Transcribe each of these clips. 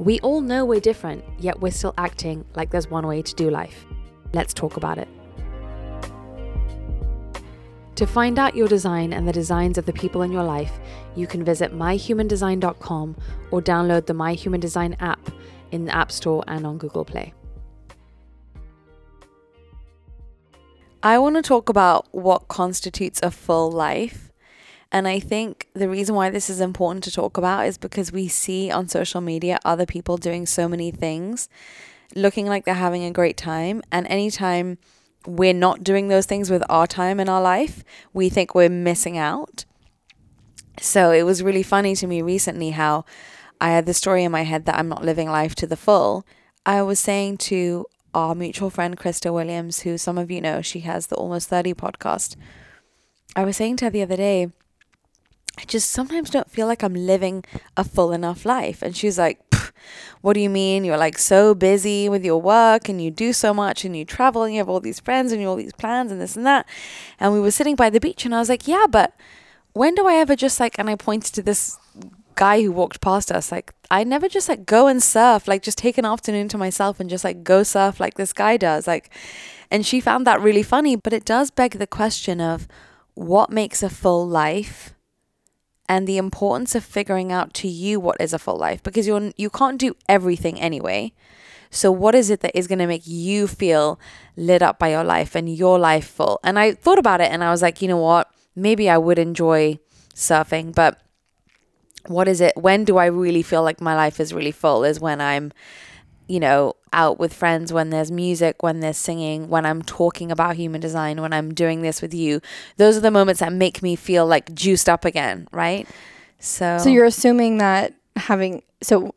We all know we're different, yet we're still acting like there's one way to do life. Let's talk about it. To find out your design and the designs of the people in your life, you can visit myhumandesign.com or download the My Human Design app in the App Store and on Google Play. I want to talk about what constitutes a full life. And I think the reason why this is important to talk about is because we see on social media other people doing so many things, looking like they're having a great time. And anytime we're not doing those things with our time in our life, we think we're missing out. So it was really funny to me recently how I had the story in my head that I'm not living life to the full. I was saying to our mutual friend Krista Williams, who some of you know, she has the Almost 30 podcast. I was saying to her the other day, I just sometimes don't feel like I'm living a full enough life. And she's like, What do you mean? You're like so busy with your work and you do so much and you travel and you have all these friends and you all these plans and this and that. And we were sitting by the beach and I was like, Yeah, but when do I ever just like, and I pointed to this guy who walked past us, like, I never just like go and surf, like just take an afternoon to myself and just like go surf like this guy does. Like, and she found that really funny, but it does beg the question of what makes a full life and the importance of figuring out to you what is a full life because you're you can't do everything anyway. So what is it that is going to make you feel lit up by your life and your life full? And I thought about it and I was like, you know what? Maybe I would enjoy surfing, but what is it? When do I really feel like my life is really full? Is when I'm, you know, out with friends, when there's music, when there's singing, when I'm talking about human design, when I'm doing this with you. Those are the moments that make me feel like juiced up again, right? So So you're assuming that having so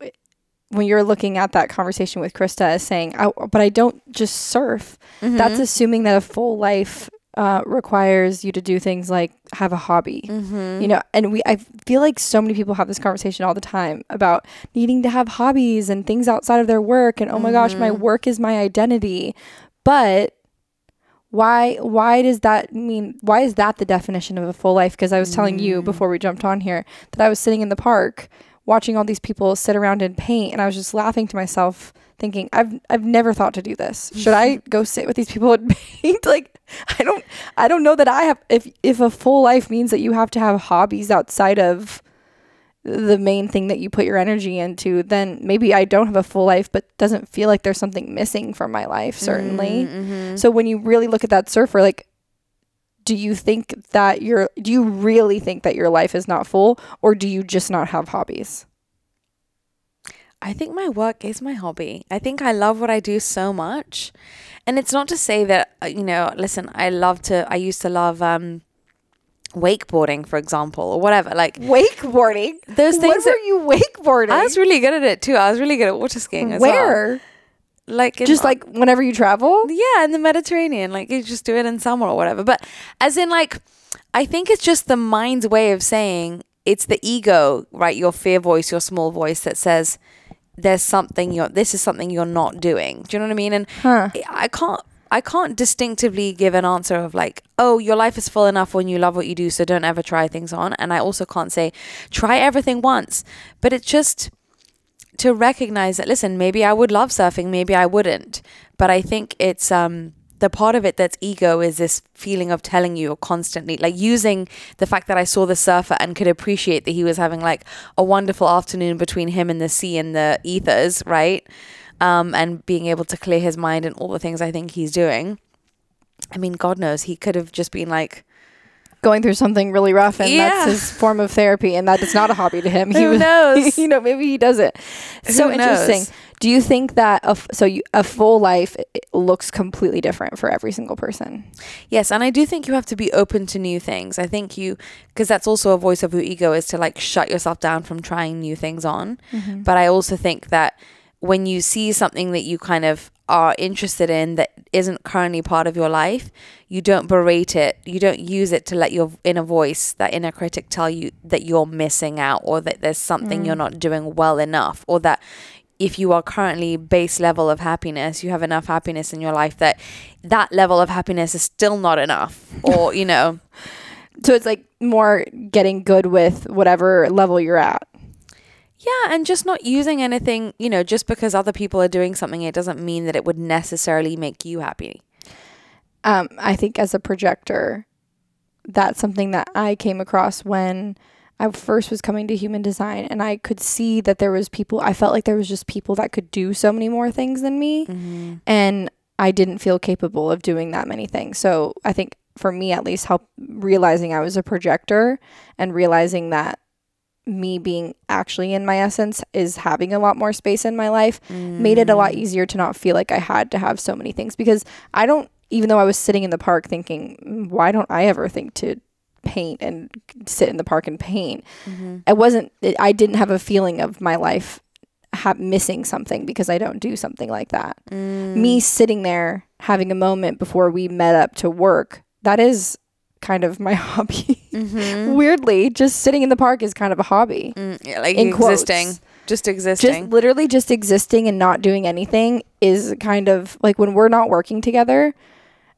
when you're looking at that conversation with Krista as saying, I, but I don't just surf. Mm-hmm. That's assuming that a full life uh, requires you to do things like have a hobby. Mm-hmm. You know, and we I feel like so many people have this conversation all the time about needing to have hobbies and things outside of their work and oh my gosh, my Mhm. work is my identity. But why why does that mean why is that the definition of a full life? Because I was telling you Mm. before we jumped on here that I was sitting in the park watching all these people sit around and paint and I was just laughing to myself thinking I've I've never thought to do this. Should I go sit with these people and paint? Like I don't I don't know that I have if if a full life means that you have to have hobbies outside of the main thing that you put your energy into, then maybe I don't have a full life, but doesn't feel like there's something missing from my life, certainly. Mm-hmm. So when you really look at that surfer, like, do you think that your do you really think that your life is not full, or do you just not have hobbies? I think my work is my hobby. I think I love what I do so much. And it's not to say that, uh, you know, listen, I love to, I used to love um, wakeboarding, for example, or whatever. Like Wakeboarding. those things were that you wakeboarding? I was really good at it too. I was really good at water skiing as well. Where? Like in- Just like whenever you travel. yeah, in the Mediterranean. Like you just do it in summer or whatever. But as in like I think it's just the mind's way of saying it's the ego, right? Your fear voice, your small voice that says there's something you're this is something you're not doing. Do you know what I mean? And Huh. I can't I can't distinctively give an answer of like, oh, your life is full enough when you love what you do, so don't ever try things on. And I also can't say try everything once. But it's just to recognize that listen, maybe I would love surfing, maybe I wouldn't. But I think it's um the part of it that's ego is this feeling of telling you or constantly like using the fact that I saw the surfer and could appreciate that he was having like a wonderful afternoon between him and the sea and the ethers, right? Um, and being able to clear his mind and all the things I think he's doing. I mean, God knows he could have just been like, Going through something really rough, and Yeah. that's his form of therapy, and that is not a hobby to him. Who knows? you know, maybe he does it. So Who knows? interesting. Do you think that a f- so you, a full life it looks completely different for every single person? Yes, and I do think you have to be open to new things. I think you, because that's also a voice of your ego, is to like shut yourself down from trying new things on. Mm-hmm. But I also think that when you see something that you kind of are interested in that isn't currently part of your life, you don't berate it. You don't use it to let your inner voice, that inner critic, tell you that you're missing out or that there's something you're mm. not doing well enough or that if you are currently base level of happiness, you have enough happiness in your life that that level of happiness is still not enough or, you know, So it's like more getting good with whatever level you're at. Yeah, and just not using anything, you know, just because other people are doing something, it doesn't mean that it would necessarily make you happy. um, I think as a projector, that's something that I came across when I first was coming to human design, and I could see that there was people. I felt like there was just people that could do so many more things than me, and I didn't feel capable of doing that many things. So I think for me, at least, help realizing I was a projector and realizing that me being actually in my essence is having a lot more space in my life made it a lot mm. easier to not feel like I had to have so many things because I don't even though I was sitting in the park thinking "Mm, why don't I ever think to paint and sit in the park and paint? Mm-hmm. I wasn't it, I didn't have a feeling of my life ha- missing something because I don't do something like that. Me mm. sitting there having a moment before we met up to work that is kind of my hobby. Mm-hmm. Weirdly just sitting in the park is kind of a hobby. Mm, yeah, like In quotes. existing, just existing. just literally just existing and not doing anything is kind of like when we're not working together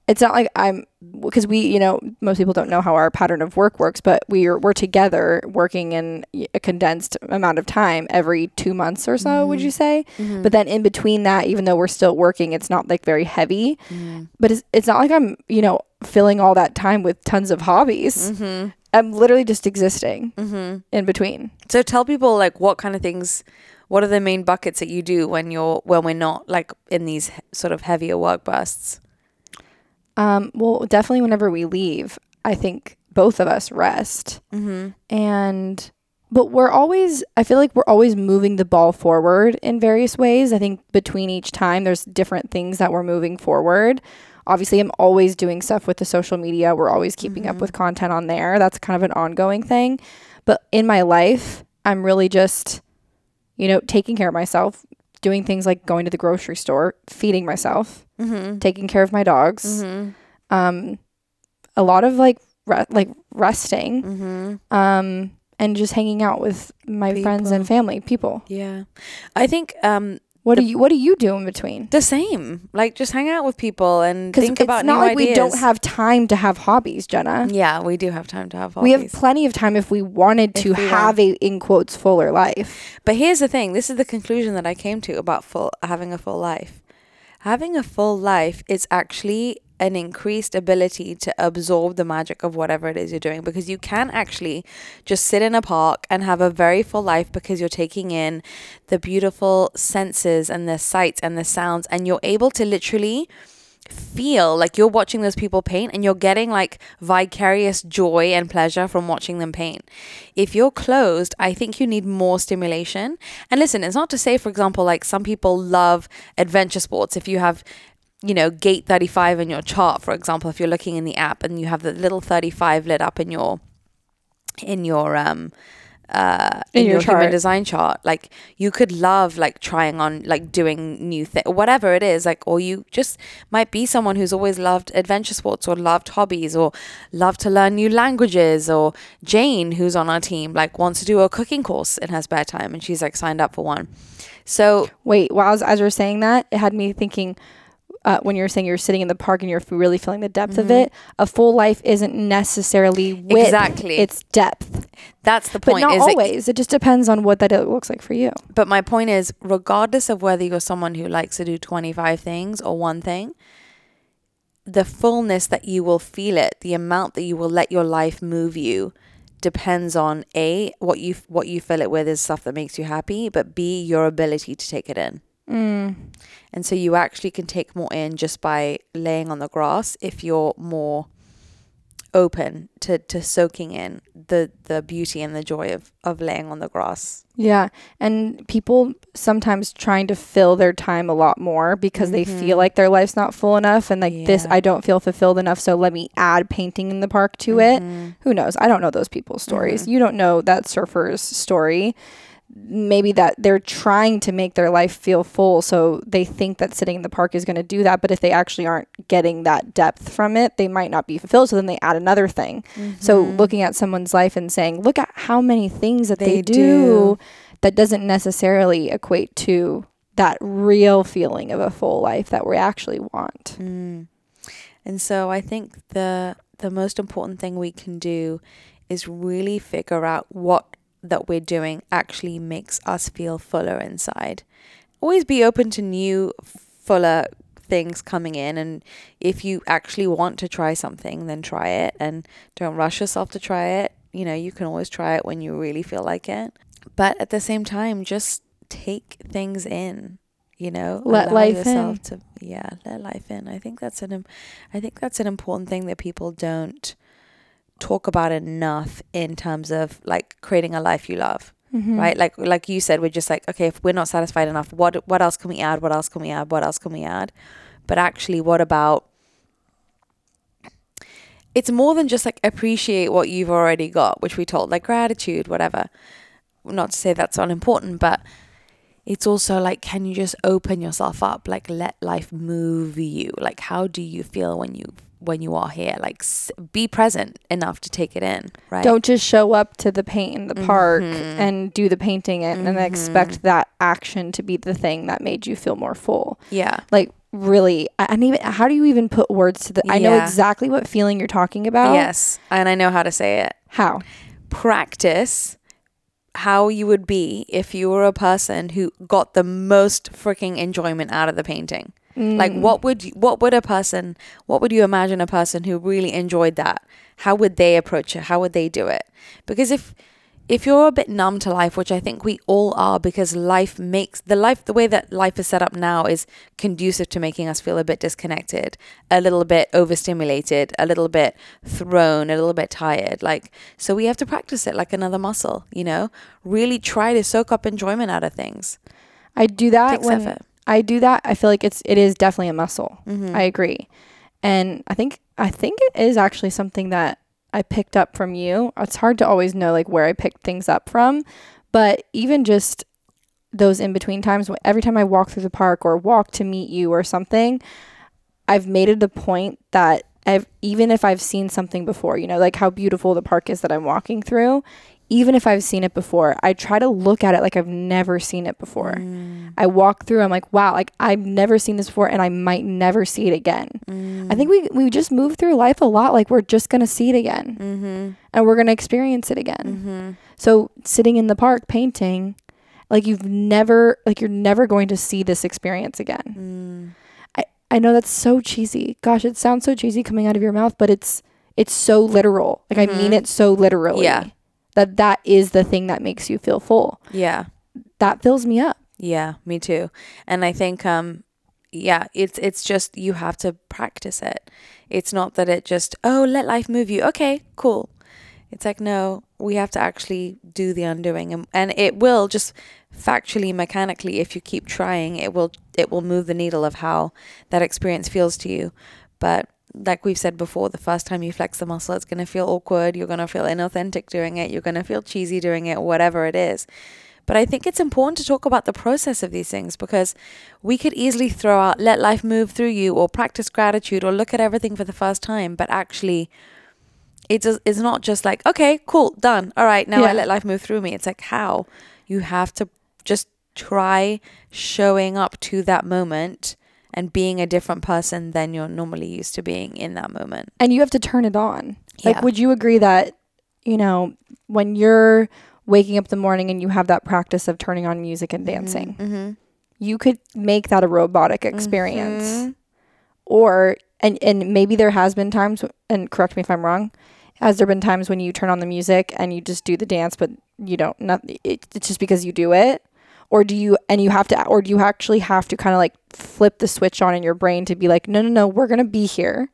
it's not like i'm because we you know most people don't know how our pattern of work works but we're we're together working in a condensed amount of time every two months or so would you mm-hmm. say? Mm-hmm. But then in between that even though we're still working it's not like very heavy. Mm. But it's, it's not like i'm you know filling all that time with tons of hobbies i'm literally just existing in between so tell people like what kind of things, what are the main buckets that you do when you're when we're not like in these sort of heavier work bursts? Um, well, definitely whenever we leave, I think both of us rest. Mm-hmm. And, but we're always, I feel like we're always moving the ball forward in various ways. I think between each time, there's different things that we're moving forward. Obviously, I'm always doing stuff with the social media. We're always keeping up with content on there. That's kind of an ongoing thing. But in my life, I'm really just, you know, taking care of myself, doing things like going to the grocery store, feeding myself, taking care of my dogs, um, a lot of like re- like resting, um, and just hanging out with my friends and family, people. Yeah, I think um What The- do you What do you do in between? the same. Like just hang out with people and Because think it's about not new like we don't have time to have hobbies, Jenna. Yeah, we do have time to have hobbies. We have plenty of time if we wanted to we have a in quotes fuller life. But here's the thing this is the conclusion that I came to about full having a full life. Having a full life is actually an increased ability to absorb the magic of whatever it is you're doing because you can actually just sit in a park and have a very full life because you're taking in the beautiful senses and the sights and the sounds and you're able to literally feel like you're watching those people paint and you're getting like vicarious joy and pleasure from watching them paint. If you're closed, I think you need more stimulation. And listen, it's not to say, for example, like some people love adventure sports. If you have you know, gate 35 in your chart, for example, if you're looking in the app and you have the little 35 lit up in your in your um uh In in, your your, human design chart like you could love like trying on like doing new things, whatever it is like or you just might be someone who's always loved adventure sports or loved hobbies or love to learn new languages or jane who's on our team like wants to do a cooking course in her spare time and she's like signed up for one so Wait, while I was, as you were saying that, it had me thinking. Uh, when you're saying you're sitting in the park and you're really feeling the depth of it, a full life isn't necessarily width. Mm-hmm. Exactly. It's depth. that's the point. But not always. It just depends on what that it looks like for you. But my point is, regardless of whether you're someone who likes to do 25 things or one thing, the fullness that you will feel it, the amount that you will let your life move you, depends on a what you what you fill it with is stuff that makes you happy, but b your ability to take it in. And so you actually can take more in just by laying on the grass if you're more open to, to soaking in the, the beauty and the joy of, of laying on the grass. Yeah. And people sometimes trying to fill their time a lot more because they feel like their life's not full enough and like this Mm-hmm. I don't feel fulfilled enough so let me add painting in the park to Mm-hmm. it. Who knows? I don't know those people's stories. You don't know that surfer's story. Maybe that they're trying to make their life feel full so they think that sitting in the park is going to do that but if they actually aren't getting that depth from it they might not be fulfilled so then they add another thing so looking at someone's life and saying look at how many things that they, They do, do. that doesn't necessarily equate to that real feeling of a full life that we actually want Mm. And so I think the the most important thing we can do is really figure out what that we're doing actually makes us feel fuller inside. Always be open to new fuller things coming in and if you actually want to try something then try it and don't rush yourself to try it. You know, you can always try it when you really feel like it. But at the same time just take things in you know Let allow life yourself in. to yeah let life in i think that's an i think that's an important thing that people don't talk about enough in terms of like creating a life you love Mm-hmm. right? Like like you said we're just like okay if we're not satisfied enough what what else can we add? What else can we add? What else can we add? But actually what about it's more than just like appreciate what you've already got which we told like gratitude whatever. Not to say that's unimportant but it's also like can you just open yourself up? Like let life move you. Like how do you feel when you when you are here like s- be present enough to take it in right Don't just show up to the paint in the park Mhm. and do the painting and, and expect that action to be the thing that made you feel more full. yeah Like really, I- and even how do you even put words to the? I know exactly what feeling you're talking about. yes and i know how to say it How? practice how you would be if you were a person who got the most freaking enjoyment out of the painting. Like Mm. what would what would a person what would you imagine a person who really enjoyed that? How would they approach it? How would they do it? Because if if you're a bit numb to life, which I think we all are because life makes the life the way that life is set up now is conducive to making us feel a bit disconnected, a little bit overstimulated, a little bit thrown, a little bit tired. Like so we have to practice it like another muscle, you know? Really try to soak up enjoyment out of things. I do that Takes when effort. I do that. I feel like it's it is definitely a muscle. Mhm. I agree, and I think I think it is actually something that I picked up from you. It's hard to always know like where I picked things up from, but even just those in between times, every time I walk through the park or walk to meet you or something, I've made it a point that I've, even if I've seen something before, you know, like how beautiful the park is that I'm walking through, even if I've seen it before, I try to look at it like I've never seen it before. Mm. I walk through, I'm like, wow, like I've never seen this before and I might never see it again. Mm. I think we we just move through life a lot like we're just going to see it again Mm-hmm. and we're going to experience it again. Mm-hmm. So sitting in the park painting, like you've never like you're never going to see this experience again. Mm. I know that's so cheesy. Gosh, it sounds so cheesy coming out of your mouth, but it's it's so literal. Like I mean Mhm. it so literally. Yeah. That that is the thing that makes you feel full. Yeah. That fills me up. Yeah, me too. And I think um yeah, it's it's just you have to practice it. It's not that it just oh, let life move you. Okay, cool. It's like no, we have to actually do the undoing and and it will just factually mechanically if you keep trying, it will it will move the needle of how that experience feels to you. But like we've said before, the first time you flex the muscle, it's going to feel awkward. You're going to feel inauthentic doing it. You're going to feel cheesy doing it, whatever it is. But I think it's important to talk about the process of these things because we could easily throw out let life move through you or practice gratitude or look at everything for the first time. But actually, it does, it's not just like, okay, cool, done. All right, now I let life move through me. It's like how you have to just try showing up to that moment and being a different person than you're normally used to being in that moment. And you have to turn it on. Like would you agree that, you know, when you're waking up in the morning and you have that practice of turning on music and dancing, Mm-hmm. you could make that a robotic experience. Mhm. Or and and maybe there has been times and correct me if I'm wrong. Has there been times when you turn on the music and you just do the dance but you don't not it, it's just because you do it? Or do you and you have to or do you actually have to kind of like flip the switch on in your brain to be like no no no we're going to be here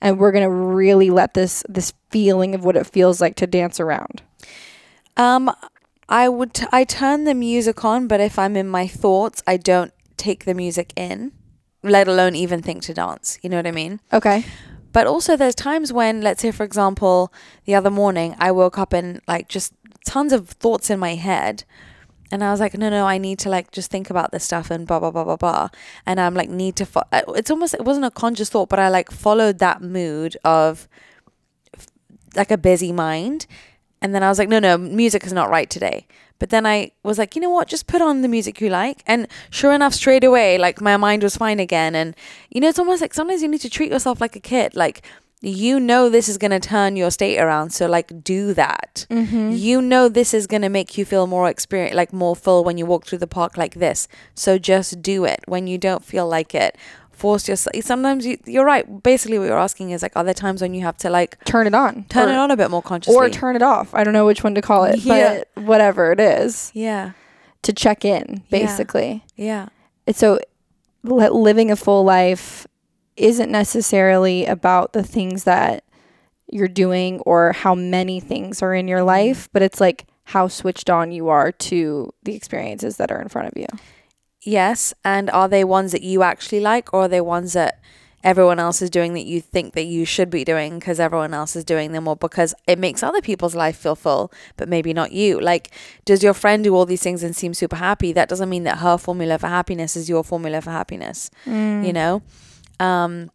and we're going to really let this this feeling of what it feels like to dance around. Um, I would t- I turn the music on, but if I'm in my thoughts, I don't take the music in, let alone even think to dance. You know what I mean? Okay. But also, there's times when, let's say, for example, the other morning, I woke up and like just tons of thoughts in my head, and I was like, no, no, I need to like just think about this stuff and blah blah blah blah blah. And I'm like, need to. Fo- it's almost it wasn't a conscious thought, but I like followed that mood of like a busy mind. And then I was like, no, no, music is not right today. But then I was like, you know what? Just put on the music you like. And sure enough, straight away, like my mind was fine again. And you know, it's almost like sometimes you need to treat yourself like a kid. Like you know this is going to turn your state around so like do that Mm-hmm. you know this is going to make you feel more experience like more full when you walk through the park like this so just do it when you don't feel like it force yourself sometimes you, you're right basically what you're asking is like are there times when you have to like Turn it on. turn or, it on a bit more consciously Or turn it off. I don't know which one to call it, Yeah. but whatever it is yeah to check in, basically. yeah And so li- living a full life isn't necessarily about the things that you're doing or how many things are in your life, but it's like how switched on you are to the experiences that are in front of you. yes and are they ones that you actually like or are they ones that everyone else is doing that you think that you should be doing because everyone else is doing them or because it makes other people's life feel full but maybe not you? Like does your friend do all these things and seem super happy? That doesn't mean that her formula for happiness is your formula for happiness mm. you know um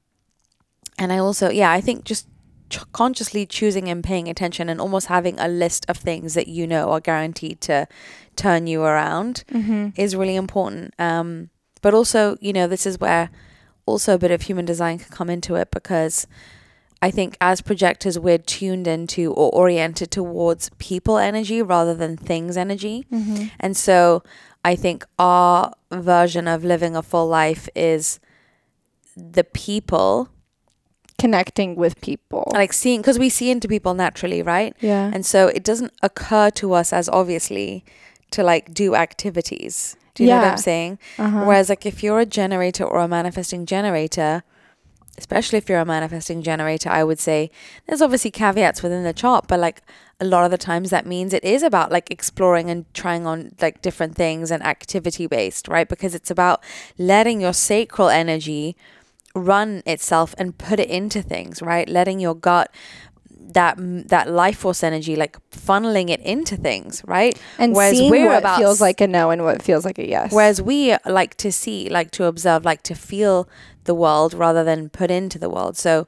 and i also yeah i think just ch- consciously choosing and paying attention and almost having a list of things that you know are guaranteed to turn you around is really important. Um but also you know this is where also a bit of human design can come into it because I think as projectors, we're tuned into or oriented towards people energy rather than things energy. And so I think our version of living a full life is the people, Connecting with people. like seeing, because we see into people naturally, right? yeah. And so it doesn't occur to us as obviously to like do activities. Do you know what I'm saying? Uh-huh. Whereas, like, if you're a generator or a manifesting generator, especially if you're a manifesting generator, I would say there's obviously caveats within the chart, but like a lot of the times that means it is about like exploring and trying on like different things and activity based, right? Because it's about letting your sacral energy run itself and put it into things, right? Letting your gut that that life force energy like funneling it into things right and Whereas seeing we're what about feels like a no and what feels like a yes. Whereas we like to see, like to observe, like to feel the world rather than put into the world. So,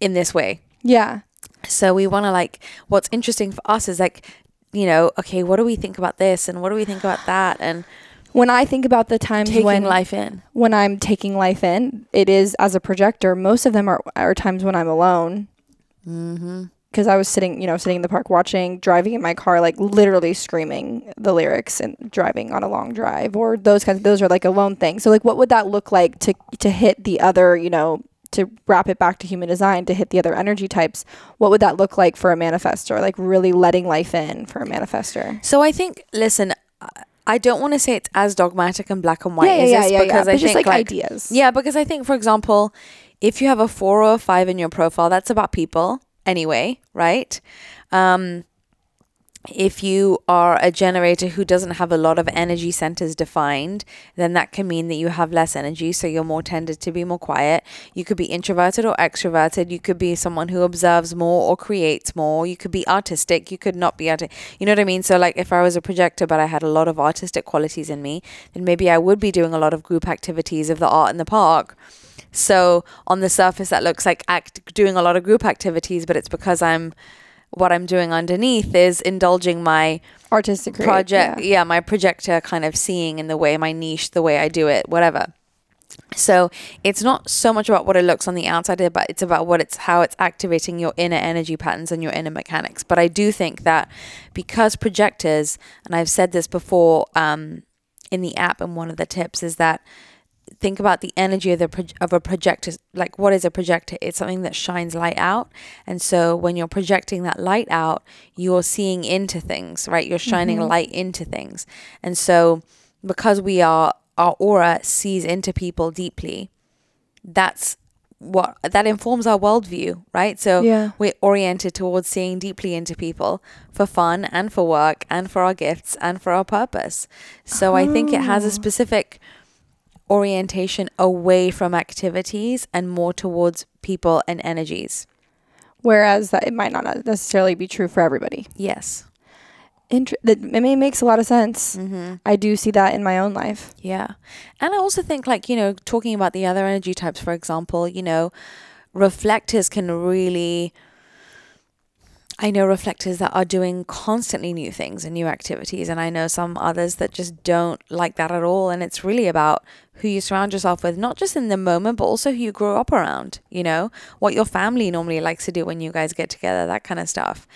in this way. yeah. So, we want to like, what's interesting for us is like, you know, okay, what do we think about this and what do we think about that? And When I think about the times taking when life in. when I'm taking life in, it is as a projector. Most of them are, are times when I'm alone. Mm-hmm. Because I was sitting, you know, sitting in the park watching, driving in my car, like literally screaming the lyrics and driving on a long drive, or those kinds. Of, those are like alone things. So, like, what would that look like to to hit the other, you know, to wrap it back to human design, to hit the other energy types? What would that look like for a manifestor? Like, really letting life in for a manifestor. So, I think, listen, I- don't want to say it's as dogmatic and black and white yeah, yeah, as yeah, this yeah, yeah. because But I just think like, like ideas. Yeah, because I think, for example, if you have a four or a five in your profile, that's about people anyway, right? Um, if you are a generator who doesn't have a lot of energy centers defined, then that can mean that you have less energy. So you're more tended to be more quiet. You could be introverted or extroverted. You could be someone who observes more or creates more. You could be artistic. You could not be artistic. You know what I mean? So, like, if I was a projector, but I had a lot of artistic qualities in me, then maybe I would be doing a lot of group activities of the art in the park. So on the surface, that looks like act doing a lot of group activities, but it's because I'm what I'm doing underneath is indulging my Artistic project, yeah. yeah. my projector kind of seeing in the way my niche, the way I do it, whatever. So it's not so much about what it looks on the outside, but it's about what it's how it's activating your inner energy patterns and your inner mechanics. But I do think that because projectors, and I've said this before um, in the app, and one of the tips is that think about the energy of the proj- of a projector like what is a projector? It's something that shines light out. And so when you're projecting that light out you're seeing into things right? You're shining mm-hmm. light into things. And so because we are our aura sees into people deeply that's what that informs our worldview right? So Yeah. we're oriented towards seeing deeply into people for fun and for work and for our gifts and for our purpose. So i think it has a oh. specific orientation away from activities and more towards people and energies. Whereas that it might not necessarily be true for everybody. Yes. Inter- that it makes a lot of sense. Mm-hmm. I do see that in my own life. Yeah. And I also think, like, you know, talking about the other energy types, for example, you know, reflectors can really. I know reflectors that are doing constantly new things and new activities, and I know some others that just don't like that at all. And it's really about who you surround yourself with, not just in the moment, but also who you grew up around, you know, what your family normally likes to do when you guys get together, that kind of stuff.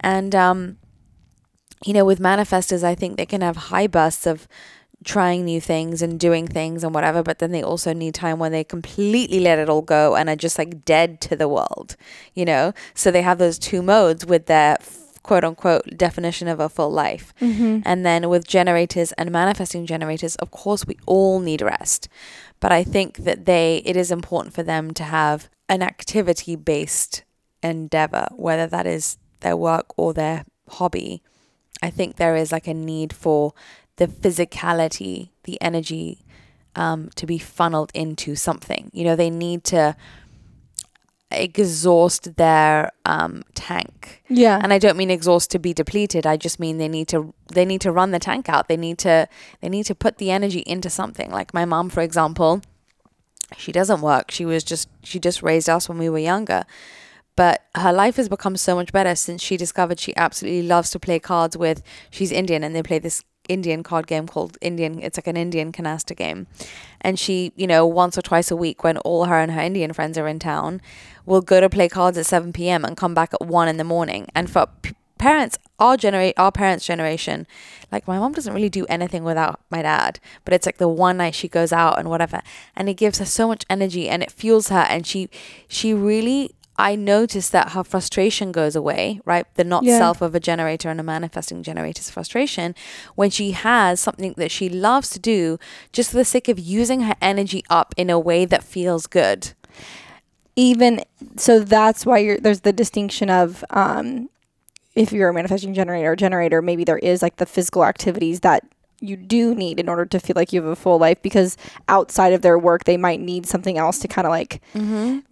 And, um, you know, with manifestors, I think they can have high bursts of trying new things and doing things and whatever, but then they also need time when they completely let it all go and are just like dead to the world, you know? So they have those two modes with their quote unquote definition of a full life. Mm-hmm. And then with generators and manifesting generators, of course, we all need rest. But I think that they, it is important for them to have an activity based endeavor, whether that is their work or their hobby. I think there is like a need for the physicality, the energy um, to be funneled into something. You know, they need to exhaust their um, tank. Yeah. And I don't mean exhaust to be depleted. I just mean they need to they need to run the tank out. They need to they need to put the energy into something. Like my mom, for example, she doesn't work. She was just she just raised us when we were younger. But her life has become so much better since she discovered she absolutely loves to play cards with she's Indian and they play this Indian card game called Indian it's like an Indian canasta game. And she, you know, once or twice a week when all her and her Indian friends are in town, will go to play cards at 7 p.m. and come back at 1 in the morning. And for p- parents, our generate our parents' generation, like my mom doesn't really do anything without my dad, but it's like the one night she goes out and whatever, and it gives her so much energy and it fuels her and she she really I noticed that her frustration goes away, right? The not Yeah. self of a generator and a manifesting generator's frustration when she has something that she loves to do just for the sake of using her energy up in a way that feels good. even so that's why you're there's the distinction of um if you're a manifesting generator or generator maybe there is like the physical activities that you do need in order to feel like you have a full life because outside of their work they might need something else to kind of like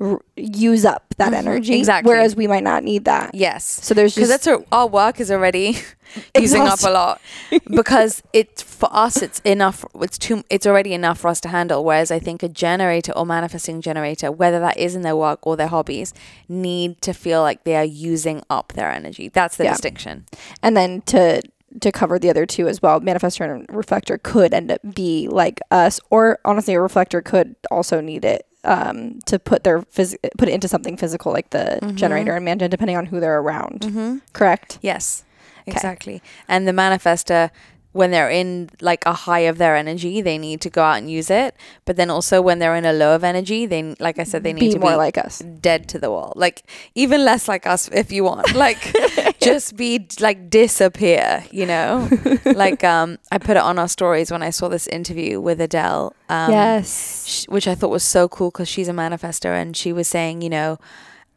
r- use up that Mhm, energy exactly. whereas we might not need that. Yes. so there's just that's our, our work is already using up a lot. Because it for us it's enough it's too it's already enough for us to handle whereas i think a generator or manifesting generator whether that is in their work or their hobbies need to feel like they are using up their energy. That's the Yeah. distinction. And then to to cover the other two as well manifestor and reflector could end up be like us or honestly a reflector could also need it um to put their phys- put it into something physical like the Mhm. generator and manta depending on who they're around mm-hmm. correct yes 'Kay. exactly and the manifestor when they're in like a high of their energy they need to go out and use it but then also when they're in a low of energy they like i said they need be to more be like us dead to the wall. Like even less like us if you want. Like just be like disappear, you know? like um I put it on our stories when I saw this interview with Adele. Um yes sh- which I thought was so cool cuz she's a manifestor and she was saying, you know,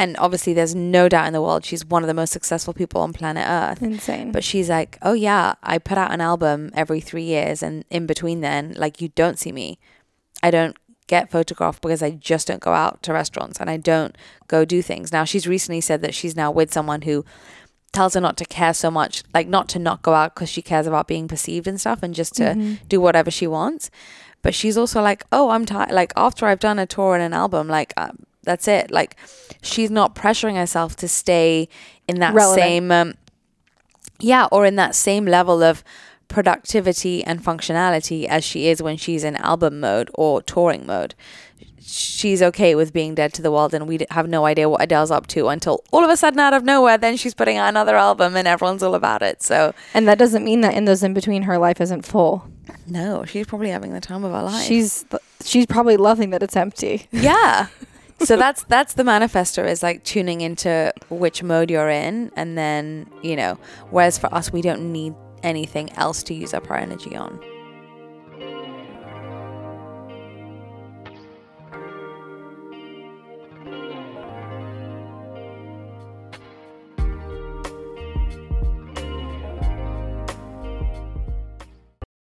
and obviously there's no doubt in the world she's one of the most successful people on planet Earth. insane But she's like, "Oh yeah, I put out an album every 3 years and in between then, like you don't see me. I don't get photographed because I just don't go out to restaurants and I don't go do things. Now she's recently said that she's now with someone who tells her not to care so much, like not to not go out because she cares about being perceived and stuff and just to Mhm. do whatever she wants. But she's also like, "Oh, I'm tired. Like after I've done a tour and an album, like um, that's it. Like she's not pressuring herself to stay in that Relevant. same um, yeah, or in that same level of productivity and functionality as she is when she's in album mode or touring mode. She's okay with being dead to the world, and we have no idea what Adele's up to until all of a sudden, out of nowhere, then she's putting out another album and everyone's all about it. So, and that doesn't mean that in those in between her life isn't full no, she's probably having the time of her life. she's she's probably loving that it's empty yeah. so that's that's the manifestor is like tuning into which mode you're in, and then you know, whereas for us, we don't need anything else to use up our energy on.